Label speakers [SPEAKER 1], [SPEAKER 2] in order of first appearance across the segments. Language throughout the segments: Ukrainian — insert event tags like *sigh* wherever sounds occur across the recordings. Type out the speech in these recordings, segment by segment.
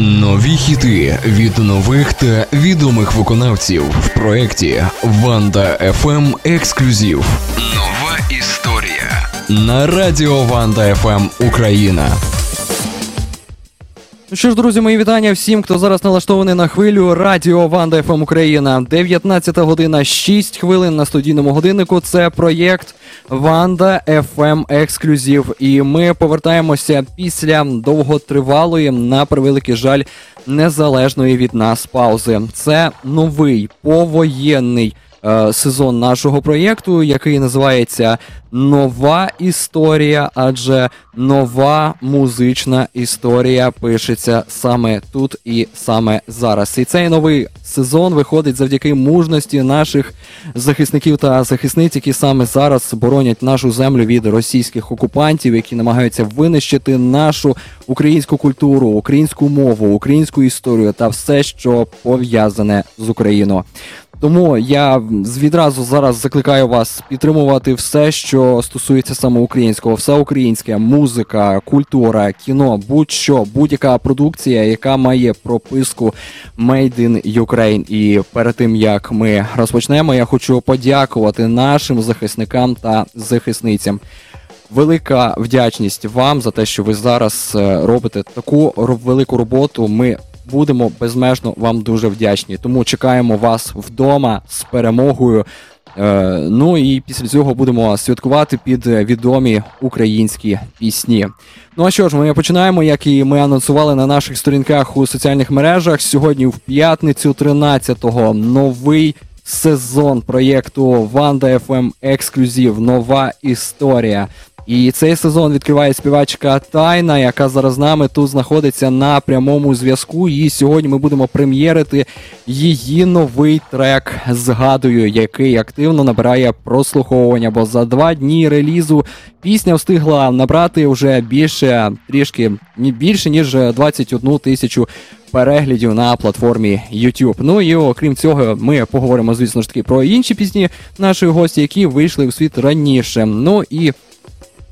[SPEAKER 1] Нові хіти від нових та відомих виконавців в проєкті Ванда ФМ Ексклюзив. Нова історія на радіо Ванда ФМ Україна.
[SPEAKER 2] Ну що ж, друзі, мої вітання всім, хто зараз налаштований на хвилю Радіо Ванда ФМ Україна. 19 година 6 хвилин на студійному годиннику. Це проєкт Ванда ФМ Ексклюзив. І ми повертаємося після довготривалої, на превеликий жаль, незалежної від нас паузи. Це новий повоєнний. Е, сезон нашого проєкту, який називається Нова історія, адже нова музична історія пишеться саме тут і саме зараз. І цей новий сезон виходить завдяки мужності наших захисників та захисниць, які саме зараз боронять нашу землю від російських окупантів, які намагаються винищити нашу українську культуру, українську мову, українську історію та все, що пов'язане з Україною. Тому я відразу зараз закликаю вас підтримувати все, що стосується саме українського, все українське, музика, культура, кіно, будь-що, будь-яка продукція, яка має прописку «Made in Ukraine». І перед тим як ми розпочнемо, я хочу подякувати нашим захисникам та захисницям. Велика вдячність вам за те, що ви зараз е, робите таку велику роботу. Ми будемо безмежно вам дуже вдячні. Тому чекаємо вас вдома з перемогою. Е, ну і після цього будемо святкувати під відомі українські пісні. Ну а що ж, ми починаємо, як і ми анонсували на наших сторінках у соціальних мережах. Сьогодні, в п'ятницю, 13-го, новий сезон проєкту Ванда ФМ Ексклюзив. Нова історія. І цей сезон відкриває співачка Тайна, яка зараз з нами тут знаходиться на прямому зв'язку. І сьогодні ми будемо прем'єрити її новий трек згадую, який активно набирає прослуховування. Бо за два дні релізу пісня встигла набрати вже більше трішки більше ніж 21 тисячу. Переглядів на платформі YouTube. Ну і окрім цього, ми поговоримо, звісно ж таки, про інші пісні нашої гості, які вийшли у світ раніше. Ну і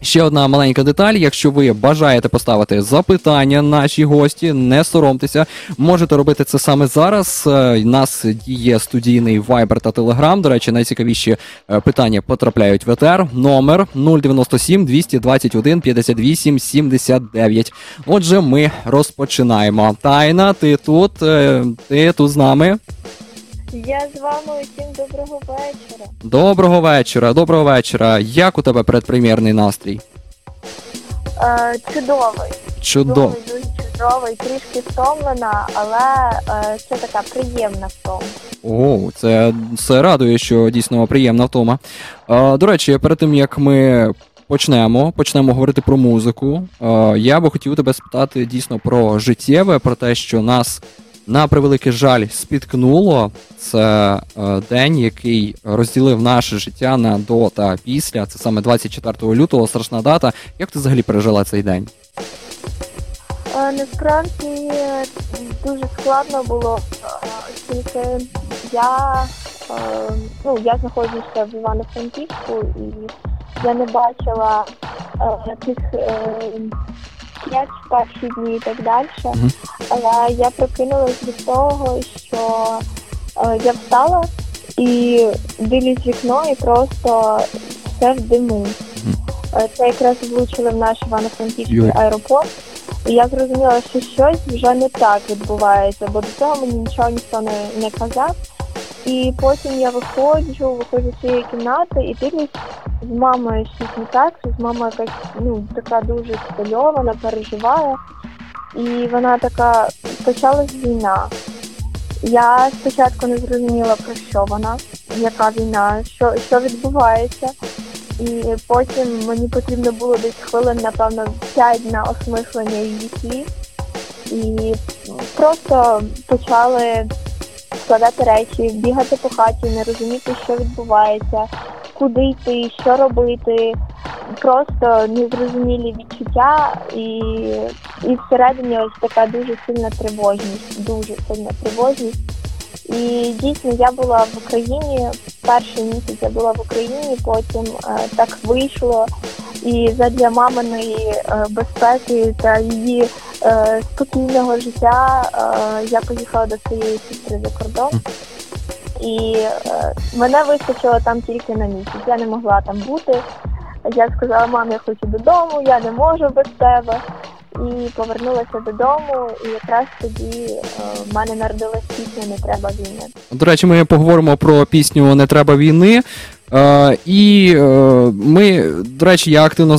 [SPEAKER 2] Ще одна маленька деталь. Якщо ви бажаєте поставити запитання нашій гості, не соромтеся, можете робити це саме зараз. У е, нас є студійний Viber та Telegram. До речі, найцікавіші е, питання потрапляють в етер. Номер 097 221 58 79. Отже, ми розпочинаємо. Тайна, ти тут, е, ти тут з нами.
[SPEAKER 3] Я з вами усім доброго вечора.
[SPEAKER 2] Доброго вечора, доброго вечора. Як у тебе предпрем'єрний настрій?
[SPEAKER 3] Е, чудовий.
[SPEAKER 2] Чудовий,
[SPEAKER 3] дуже чудовий, трішки втомлена, але е, це така приємна втома.
[SPEAKER 2] О, це це радує, що дійсно приємна втома. Е, до речі, перед тим як ми почнемо, почнемо говорити про музику. Е, я би хотів тебе спитати дійсно про життєве, про те, що нас на превеликий жаль спіткнуло. Це е, день, який розділив наше життя на до та після. Це саме 24 лютого, страшна дата. Як ти взагалі пережила цей день?
[SPEAKER 3] Е, насправді дуже складно було, оскільки я е, ну, я знаходжуся в Івано-Франківську і я не бачила е, тих як в перші дні і так далі. Mm-hmm. Але я прокинулась від того, що е, я встала і дивлюсь вікно, і просто все в диму. Mm-hmm. Це якраз влучили в наш Івано-Франківський mm-hmm. аеропорт. І я зрозуміла, що щось вже не так відбувається, бо до цього мені нічого ніхто не, не казав. І потім я виходжу, виходжу з цієї кімнати і дивлюсь, з мамою щось не так, з мамою якась ну, така дуже стильована, переживає. І вона така почалась війна. Я спочатку не зрозуміла, про що вона, яка війна, що що відбувається. І потім мені потрібно було десь хвилин, напевно, 5 на осмислення її слів. І просто почали складати речі, бігати по хаті, не розуміти, що відбувається, куди йти, що робити. Просто незрозумілі відчуття, і і всередині ось така дуже сильна тривожність, дуже сильна тривожність. І дійсно я була в Україні перший місяць я була в Україні, потім е, так вийшло. І задля маминої е, безпеки та її спокійного життя е, я поїхала до своєї сестри за кордон. І е, мене вистачило там тільки на місяць. Я не могла там бути. Я сказала, мам, я хочу додому, я не можу без тебе. І повернулася додому, і якраз тоді е, в мене народилась пісня Не треба війни.
[SPEAKER 2] До речі, ми поговоримо про пісню Не треба війни. Е, і е, ми, до речі, я активно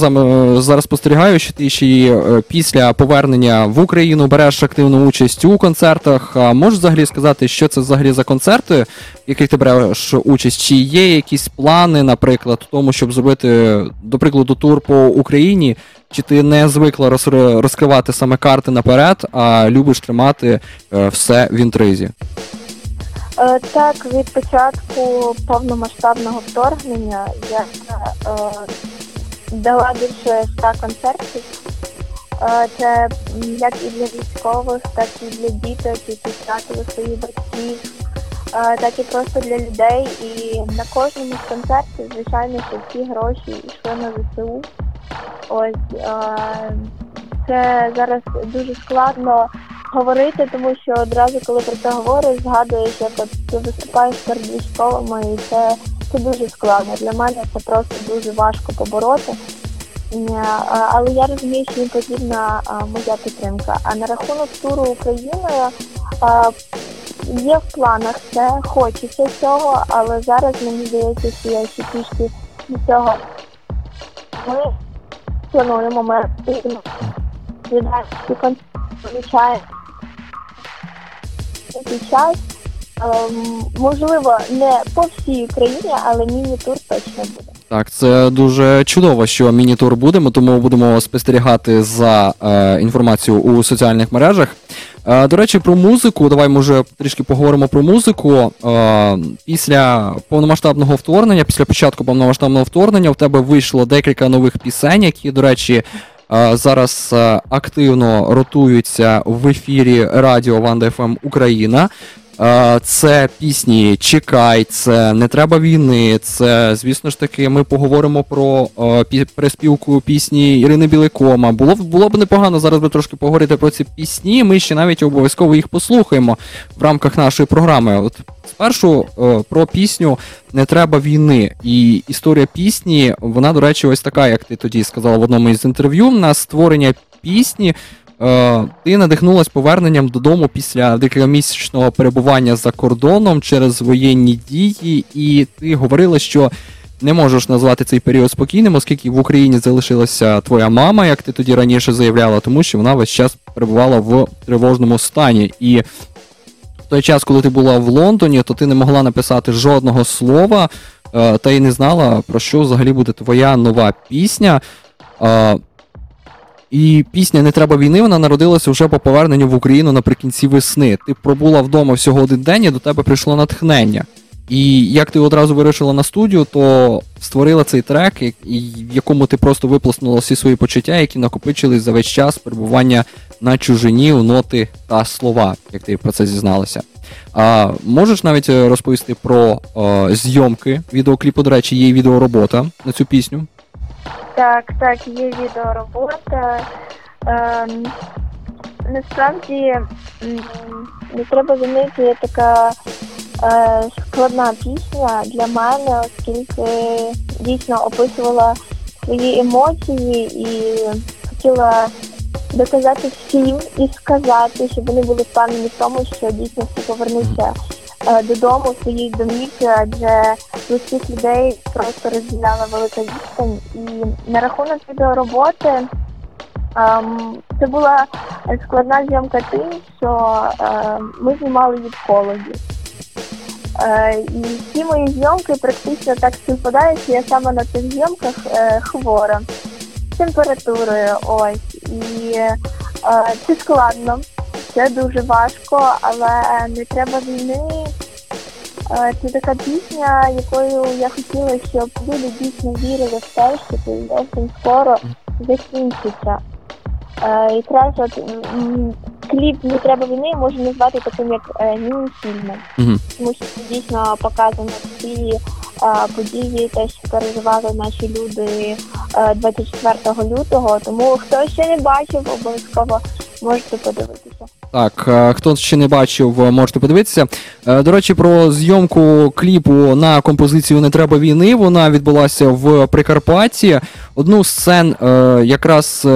[SPEAKER 2] зараз спостерігаю, що ти ще е, після повернення в Україну береш активну участь у концертах. А можеш взагалі сказати, що це взагалі за концерти, в яких ти береш участь? Чи є якісь плани, наприклад, в тому, щоб зробити, до прикладу, тур по Україні? Чи ти не звикла роз- розкривати саме карти наперед, а любиш тримати е, все в інтризі?
[SPEAKER 3] Е, Так, від початку повномасштабного вторгнення я е, дала більше ста концертів. Е, Це як і для військових, так і для діток, які втратили своїх батьків, так і просто для людей. І на кожному з концертів, звичайно, що всі гроші йшли на ЗСУ. Ось це зараз дуже складно говорити, тому що одразу, коли про це говориш, згадуєш, як от ти виступаєш перед військовими, і це, це дуже складно. Для мене це просто дуже важко побороти. Але я розумію, що їм потрібна моя підтримка. А на рахунок туру Україною є в планах це, хочеться цього, але зараз мені здається, що я ще трішки до цього. Ми плануємо, ми активно віддачі цей час. Ем, можливо, не по всій Україні, але міні-тур точно буде.
[SPEAKER 2] Так, це дуже чудово, що міні-тур будемо, тому будемо спостерігати за е, інформацією у соціальних мережах. Е, до речі, про музику. Давай може трішки поговоримо про музику. Е, після повномасштабного вторгнення, після початку повномасштабного вторгнення, в тебе вийшло декілька нових пісень, які, до речі, зараз е, активно ротуються в ефірі Радіо Ванда ФМ Україна. Е, Це пісні Чекай, це не треба війни. Це, звісно ж таки, ми поговоримо про е, переспівку пісні Ірини Біликома. Було б було б непогано зараз би трошки поговорити про ці пісні. Ми ще навіть обов'язково їх послухаємо в рамках нашої програми. От спершу е, про пісню Не треба війни. І історія пісні, вона, до речі, ось така, як ти тоді сказала в одному із інтерв'ю. На створення пісні ти надихнулась поверненням додому після декількамісячного перебування за кордоном через воєнні дії, і ти говорила, що не можеш назвати цей період спокійним, оскільки в Україні залишилася твоя мама, як ти тоді раніше заявляла, тому що вона весь час перебувала в тривожному стані. І в той час, коли ти була в Лондоні, то ти не могла написати жодного слова, е, та й не знала, про що взагалі буде твоя нова пісня. І пісня Не треба війни вона народилася вже по поверненню в Україну наприкінці весни. Ти пробула вдома всього один день, і до тебе прийшло натхнення. І як ти одразу вирішила на студію, то створила цей трек, в якому ти просто виплеснула всі свої почуття, які накопичились за весь час перебування на чужині у ноти та слова, як ти про це зізналася. А можеш навіть е, розповісти про е, зйомки відеокліпу? До речі, є відеоробота на цю пісню.
[SPEAKER 3] Так, так, є відеоробота. Ем, насправді не треба винити є така е, складна пісня для мене, оскільки дійсно описувала свої емоції і хотіла доказати всім і сказати, щоб вони були впевнені в тому, що дійсно всі повернуться додому в свої домівки, адже близьких людей просто розділяла велика відстань. І на рахунок відеороботи ем, це була складна зйомка тим, що е, ми знімали її в холоді. Е, і всі мої зйомки практично так співпадають, що я саме на цих зйомках е, хвора з температурою. Ось. І е, це складно, це дуже важко, але не треба війни. Е, Це така пісня, якою я хотіла, щоб люди дійсно вірили в те, що це зовсім скоро закінчиться. Е, от м, кліп не треба війни можна назвати таким як е, міні-фільмом, тому що дійсно показано всі е, події, те, що переживали наші люди е, 24 лютого. Тому хто ще не бачив, обов'язково можете подивитися.
[SPEAKER 2] Так, е, хто ще не бачив, е, можете подивитися. Е, До речі, про зйомку кліпу на композицію Не треба війни. Вона відбулася в Прикарпатті. Одну з сцен якраз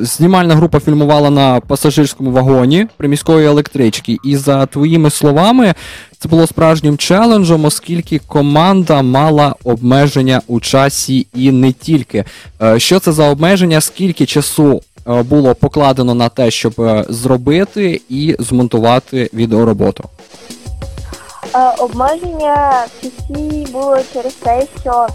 [SPEAKER 2] знімальна група фільмувала на пасажирському вагоні приміської електрички. І за твоїми словами, це було справжнім челенджем, оскільки команда мала обмеження у часі і не тільки. Що це за обмеження? Скільки часу було покладено на те, щоб е, зробити і змонтувати відеороботу?
[SPEAKER 3] Е, Обмеження в часі було через те, що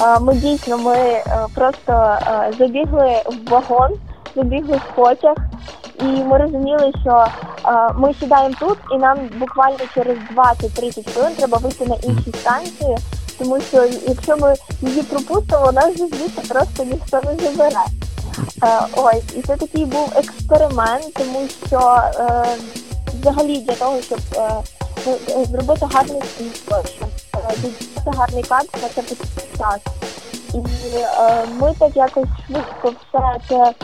[SPEAKER 3] е, ми дійсно ми е, просто е, забігли в вагон, забігли в потяг, і ми розуміли, що е, ми сідаємо тут, і нам буквально через 20-30 хвилин треба вийти на інші станції, тому що якщо ми її пропустимо, нас же звідси просто ніхто не забере. Е, ось, і це такий був експеримент, тому що е, взагалі для того, щоб е, зробити гарне світло, щоб е, гарний кадр, це потрібен час. І е, ми так якось швидко все це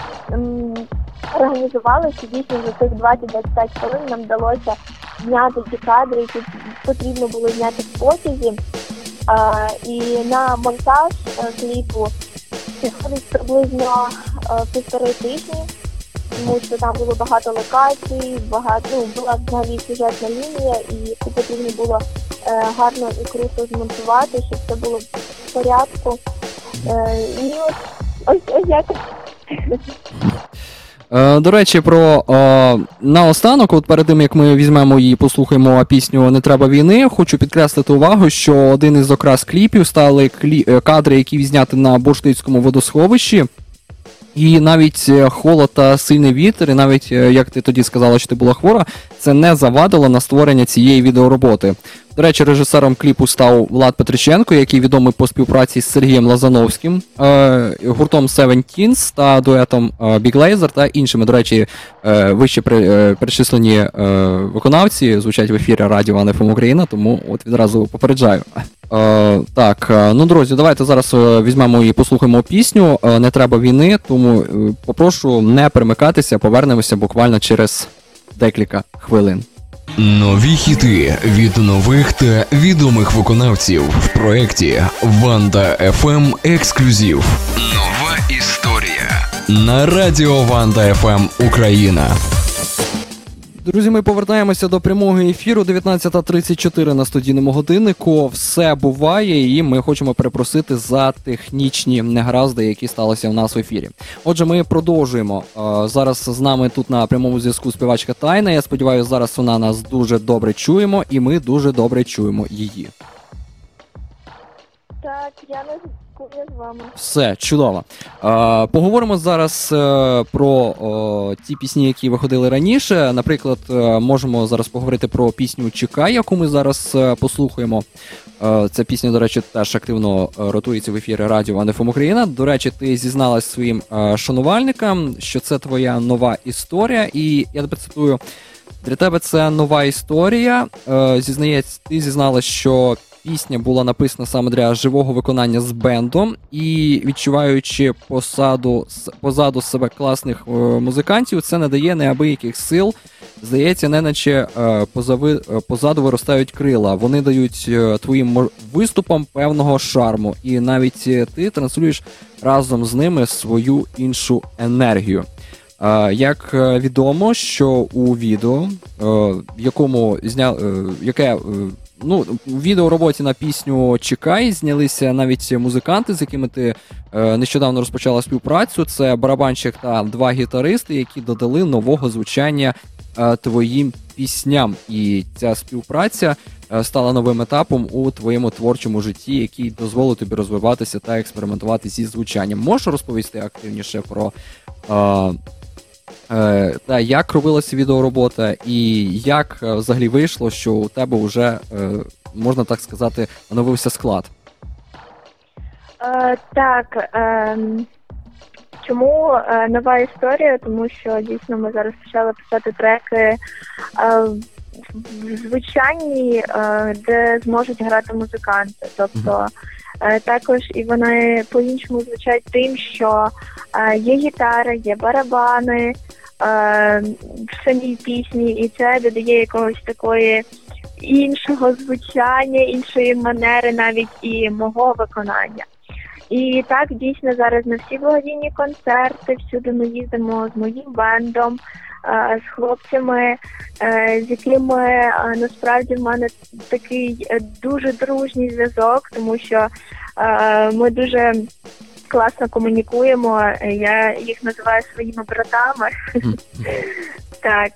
[SPEAKER 3] організували, що дійсно за цих 20-25 хвилин нам вдалося зняти ті кадри, які потрібно було зняти в потязі. Е, і на монтаж кліпу підходить приблизно півтори тижні, тому що там було багато локацій, багато ну, була взагалі сюжетна лінія, і це потрібно було е, гарно і круто змонтувати, щоб це було в порядку. Е, і от ось ось якось.
[SPEAKER 2] Е, До речі, про е, наостанок, от перед тим як ми візьмемо і послухаємо пісню Не треба війни, хочу підкреслити увагу, що один із окрас кліпів стали клі... е, кадри, які відзняти на Бурштицькому водосховищі. І навіть е, холод та сильний вітер, і навіть е, як ти тоді сказала, що ти була хвора, це не завадило на створення цієї відеороботи. До речі, режисером кліпу став Влад Петриченко, який відомий по співпраці з Сергієм Лазановським, е, гуртом Seven Teens та дуетом е, Big Laser та іншими. До речі, е, вище перечислені виконавці звучать в ефірі Радіо АНФМ Україна, тому от відразу попереджаю. Так, ну друзі, давайте зараз візьмемо і послухаємо пісню. Не треба війни, тому попрошу не перемикатися, повернемося буквально через декілька хвилин.
[SPEAKER 1] Нові хіти від нових та відомих виконавців в проєкті Ванда ФМ Ексклюзив. Нова історія на радіо Ванда ФМ Україна.
[SPEAKER 2] Друзі, ми повертаємося до прямого ефіру 19.34 на студійному годиннику. Все буває, і ми хочемо перепросити за технічні негаразди, які сталися в нас в ефірі. Отже, ми продовжуємо. Е, Зараз з нами тут на прямому зв'язку співачка Тайна. Я сподіваюся, зараз вона нас дуже добре чуємо, і ми дуже добре чуємо її.
[SPEAKER 3] Так, я не я з вами.
[SPEAKER 2] Все чудово. Е, поговоримо зараз е, про о, ті пісні, які виходили раніше. Наприклад, е, можемо зараз поговорити про пісню Чекай, яку ми зараз е, послухаємо. Е, ця пісня, до речі, теж активно е, ротується в ефірі Радіо АНФМ Україна. До речі, ти зізналась своїм е, шанувальникам, що це твоя нова історія, і я тебе цитую. Для тебе це нова історія. Е, зізнається, ти зізналась, що пісня була написана саме для живого виконання з бендом, і відчуваючи посаду позаду себе класних е, музикантів, це надає неабияких сил. Здається, неначе е, позави, е, позаду виростають крила. Вони дають е, твоїм виступам певного шарму, і навіть е, ти транслюєш разом з ними свою іншу енергію. Е, Як відомо, що у відео, в якому зня... яке ну, у відеороботі на пісню Чекай знялися навіть музиканти, з якими ти е, нещодавно розпочала співпрацю. Це барабанщик та два гітаристи, які додали нового звучання е, твоїм пісням. І ця співпраця е, стала новим етапом у твоєму творчому житті, який дозволить тобі розвиватися та експериментувати зі звучанням. Можеш розповісти активніше про. Е, Е, та як робилася відеоробота, і як е, взагалі вийшло, що у тебе вже, е, можна так сказати, оновився склад.
[SPEAKER 3] Е, так. ем, чому е, нова історія? Тому що дійсно ми зараз почали писати треки е, в звучанні, е, де зможуть грати музиканти. Тобто е, також і вони по-іншому звучать тим, що е, є гітари, є барабани. В самій пісні, і це додає якогось такої іншого звучання, іншої манери, навіть і мого виконання. І так дійсно зараз на всі благодійні концерти, всюди ми їздимо з моїм бендом, з хлопцями, е, з якими е, насправді в мене такий е, дуже дружній зв'язок, тому що ми дуже класно комунікуємо. Я їх називаю своїми братами. *laughs* Так,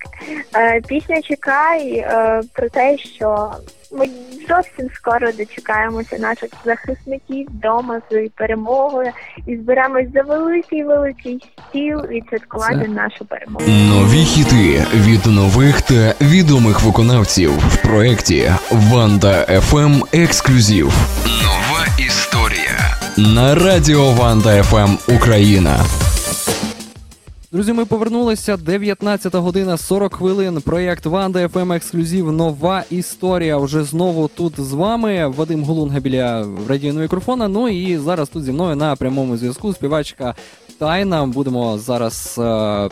[SPEAKER 3] пісня чекай про те, що ми зовсім скоро дочекаємося наших захисників вдома з перемогою і зберемось за великий великий стіл відсвяткувати Це... нашу перемогу.
[SPEAKER 1] Нові хіти від нових та відомих виконавців в проєкті Ванда ФМ Ексклюзив. Нова історія на радіо Ванда ФМ Україна.
[SPEAKER 2] Друзі, ми повернулися. 19 година 40 хвилин. Проєкт Ванда ФМ Ексклюзив. Нова історія. Вже знову тут з вами. Вадим Голунга біля радійного. Ну і зараз тут зі мною на прямому зв'язку співачка Тайна. Будемо зараз е,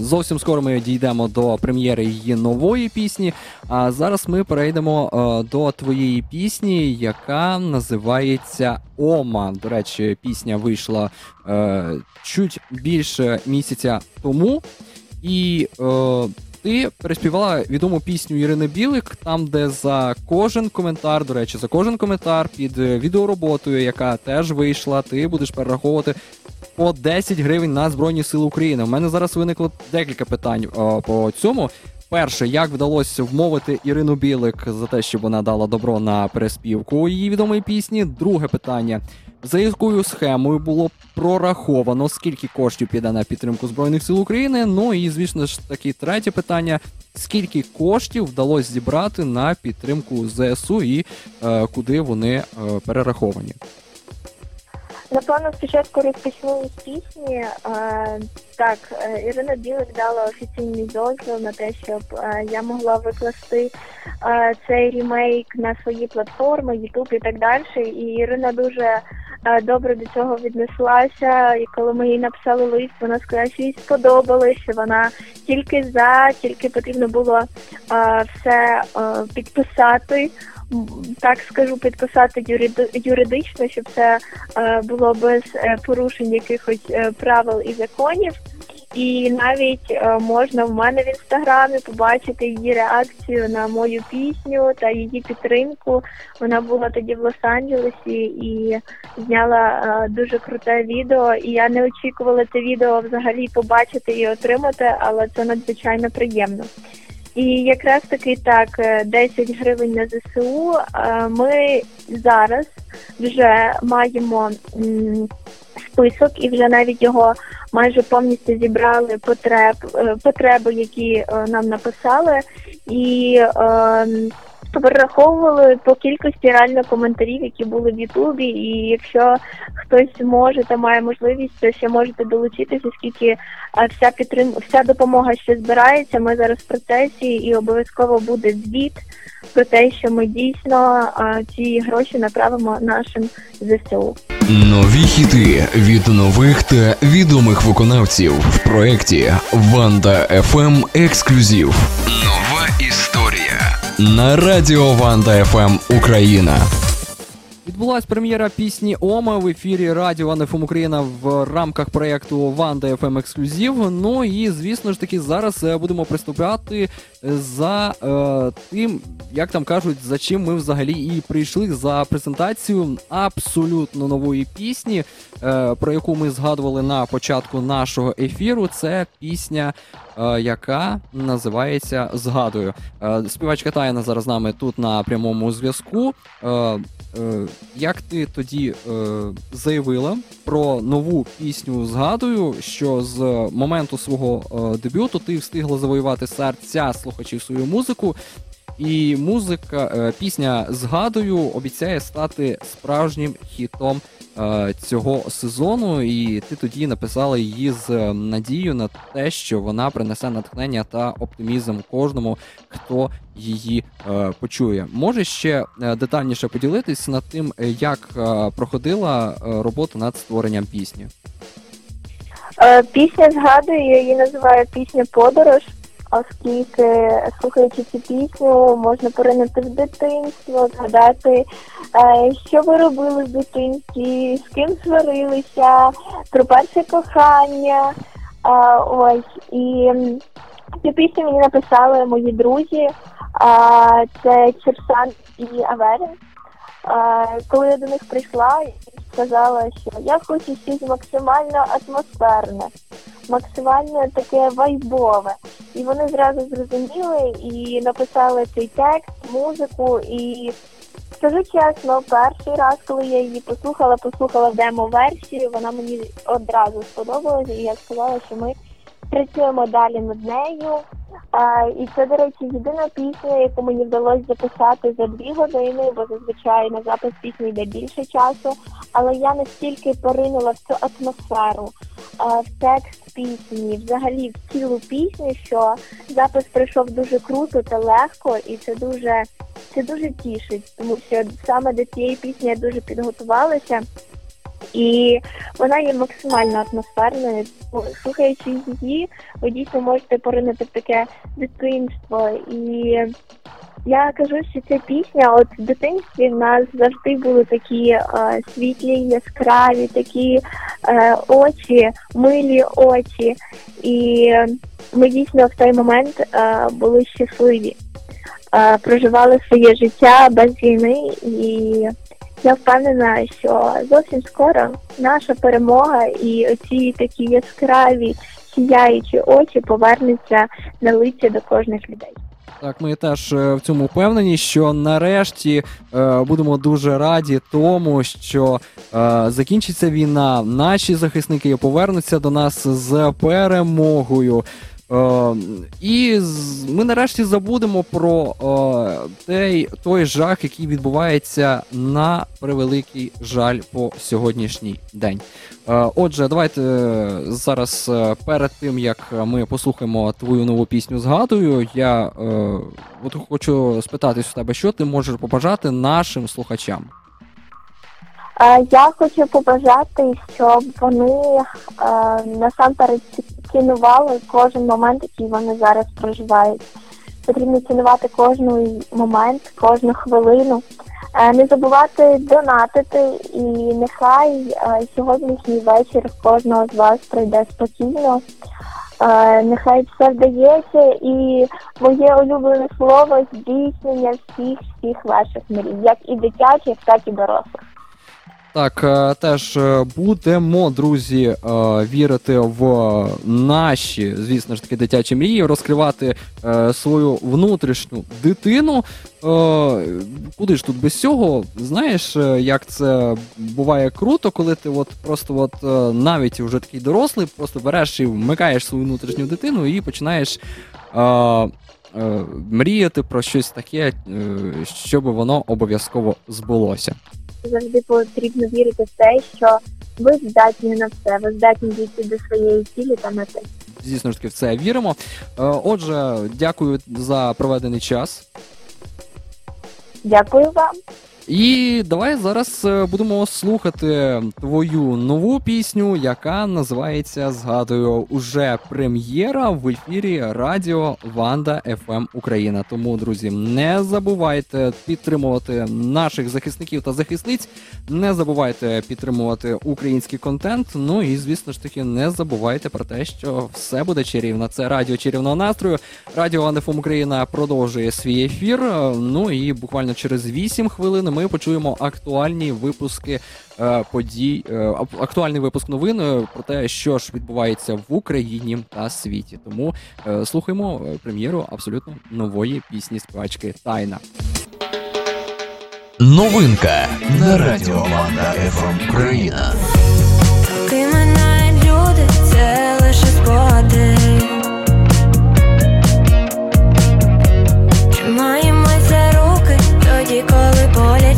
[SPEAKER 2] зовсім скоро ми дійдемо до прем'єри її нової пісні. А зараз ми перейдемо е, до твоєї пісні, яка називається Ома. До речі, пісня вийшла е, чуть більше місяця тому. І ти переспівала відому пісню Ірини Білик, там, де за кожен коментар, до речі, за кожен коментар під відеороботою, яка теж вийшла, ти будеш перераховувати по 10 гривень на Збройні Сили України. У мене зараз виникло декілька питань о, по цьому. Перше, як вдалося вмовити Ірину Білик за те, щоб вона дала добро на переспівку її відомої пісні. Друге питання: за якою схемою було прораховано, скільки коштів піде на підтримку збройних сил України? Ну і звісно ж таки третє питання: скільки коштів вдалося зібрати на підтримку ЗСУ і е, куди вони е, перераховані?
[SPEAKER 3] Напевно, спочатку розпочну з пісні. Так, Ірина Білик дала офіційний дозвіл на те, щоб я могла викласти цей ремейк на свої платформи, Ютуб і так далі. І Ірина дуже добре до цього віднеслася. І коли ми їй написали лист, вона сказала, що їй сподобалось, що вона тільки за, тільки потрібно було все підписати так скажу, підписати юридично, щоб це е, було без е, порушень якихось е, правил і законів. І навіть можна в мене в інстаграмі побачити її реакцію на мою пісню та її підтримку. Вона була тоді в Лос-Анджелесі і зняла дуже круте відео. І я не очікувала це відео взагалі побачити і отримати, але це надзвичайно приємно. І якраз таки так 10 е, гривень на ЗСУ. Е, ми зараз вже маємо список і вже навіть його майже повністю зібрали потреб е, потреби, які нам написали, і ем, перераховували по кількості реально коментарів, які були в Ютубі. І якщо хтось може та має можливість, то ще можете долучитися, оскільки вся підтрим... вся допомога ще збирається. Ми зараз в процесі і обов'язково буде звіт про те, що ми дійсно ці гроші направимо нашим ЗСУ.
[SPEAKER 1] Нові хіти від нових та відомих виконавців в проєкті Ванда ФМ Ексклюзив. Нова історія на радіо Ванда ФМ Україна.
[SPEAKER 2] Відбулась прем'єра пісні Ома в ефірі Радіо Ванда ФМ Україна в рамках проєкту Ванда ФМ Ексклюзив. Ну і звісно ж таки зараз е, будемо приступати за е, тим, як там кажуть, за чим ми взагалі і прийшли за презентацію абсолютно нової пісні, е, про яку ми згадували на початку нашого ефіру. Це пісня. Е, яка називається Згадую. Е, співачка Таяна зараз з нами тут на прямому зв'язку. Е, як ти тоді заявила про нову пісню Згадую, що з моменту свого дебюту ти встигла завоювати серця слухачів свою музику, і музика, е, пісня згадую, обіцяє стати справжнім хітом е, цього сезону. І ти тоді написала її з е, надією на те, що вона принесе натхнення та оптимізм кожному, хто її почує. Може ще детальніше поділитись над тим, як проходила робота над створенням пісні.
[SPEAKER 3] Пісня згадую, я її називаю пісня Подорож, оскільки слухаючи цю пісню, можна поринути в дитинство, згадати, е, що ви робили в дитинстві, з ким сварилися, про перше кохання. Ось і цю пісню мені написали мої друзі. А, це Черсан і Аверин. Коли я до них прийшла і сказала, що я хочу щось максимально атмосферне, максимально таке вайбове. І вони зразу зрозуміли і написали цей текст, музику. І скажу чесно, перший раз, коли я її послухала, послухала демо-версію, вона мені одразу сподобалася, і я сказала, що ми працюємо далі над нею. А, і це, до речі, єдина пісня, яку мені вдалося записати за дві години, бо зазвичай на запис пісні йде більше часу. Але я настільки поринула в цю атмосферу, а, в текст пісні, взагалі в цілу пісню, що запис пройшов дуже круто та легко, і це дуже це дуже тішить, тому що саме до цієї пісні я дуже підготувалася. І вона є максимально атмосферною. Слухаючи її, ви дійсно можете поринути в таке дитинство. І я кажу, що ця пісня, от в дитинстві в нас завжди були такі е, світлі, яскраві, такі е, очі, милі очі. І ми дійсно в той момент е, були щасливі, е, проживали своє життя без війни і. Я впевнена, що зовсім скоро наша перемога і оці такі яскраві сіяючі очі повернуться на лиця до кожних людей.
[SPEAKER 2] Так, ми теж е, в цьому впевнені, що нарешті е, будемо дуже раді тому, що е, закінчиться війна. Наші захисники повернуться до нас з перемогою. Е, і ми нарешті забудемо про е, той, той жах, який відбувається на превеликий жаль по сьогоднішній день. Е, отже, давайте е, зараз перед тим як ми послухаємо твою нову пісню згадую, я от хочу спитатись у тебе, що ти можеш побажати нашим слухачам.
[SPEAKER 3] Я хочу побажати, щоб вони насамперед цінували кожен момент, який вони зараз проживають. Потрібно цінувати кожен момент, кожну хвилину. Е, Не забувати донатити, і нехай е, сьогоднішній вечір кожного з вас пройде спокійно. Е, Нехай все вдається і моє улюблене слово здійснення всіх всіх ваших мрій, як і дитячих, так і дорослих.
[SPEAKER 2] Так, е, теж е, будемо, друзі, е, вірити в наші, звісно ж таки, дитячі мрії, розкривати свою внутрішню дитину. Куди ж тут без цього? Знаєш, як це буває круто, коли ти от просто от навіть вже такий дорослий, просто береш і вмикаєш свою внутрішню дитину і починаєш. Мріяти про щось таке, щоб воно обов'язково збулося.
[SPEAKER 3] Завжди потрібно вірити в те, що ви здатні на все, ви здатні дійти до своєї цілі та мети.
[SPEAKER 2] Звісно ж таки, в це віримо. Е, Отже, дякую за проведений час.
[SPEAKER 3] Дякую вам.
[SPEAKER 2] І давай зараз е, будемо слухати твою нову пісню, яка називається Згадую уже прем'єра в ефірі Радіо Ванда ФМ Україна. Тому, друзі, не забувайте підтримувати наших захисників та захисниць. Не забувайте підтримувати український контент. Ну і звісно ж таки, не забувайте про те, що все буде чарівно. Це радіо чарівного настрою. Радіо Ванда ФМ Україна продовжує свій ефір. Е, Ну і буквально через 8 хвилин ми почуємо актуальні випуски е, подій, е, актуальний випуск новин е, про те, що ж відбувається в Україні та світі. Тому е, слухаємо прем'єру абсолютно нової пісні співачки Тайна.
[SPEAKER 1] Новинка на Радіо Ванда ФМ Україна.
[SPEAKER 4] Поки минають люди, це лише спогади. Коли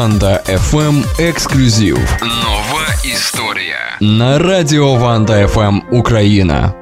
[SPEAKER 2] Ванда ФМ Ексклюзив. Нова історія на Радіо Ванда ФМ Україна.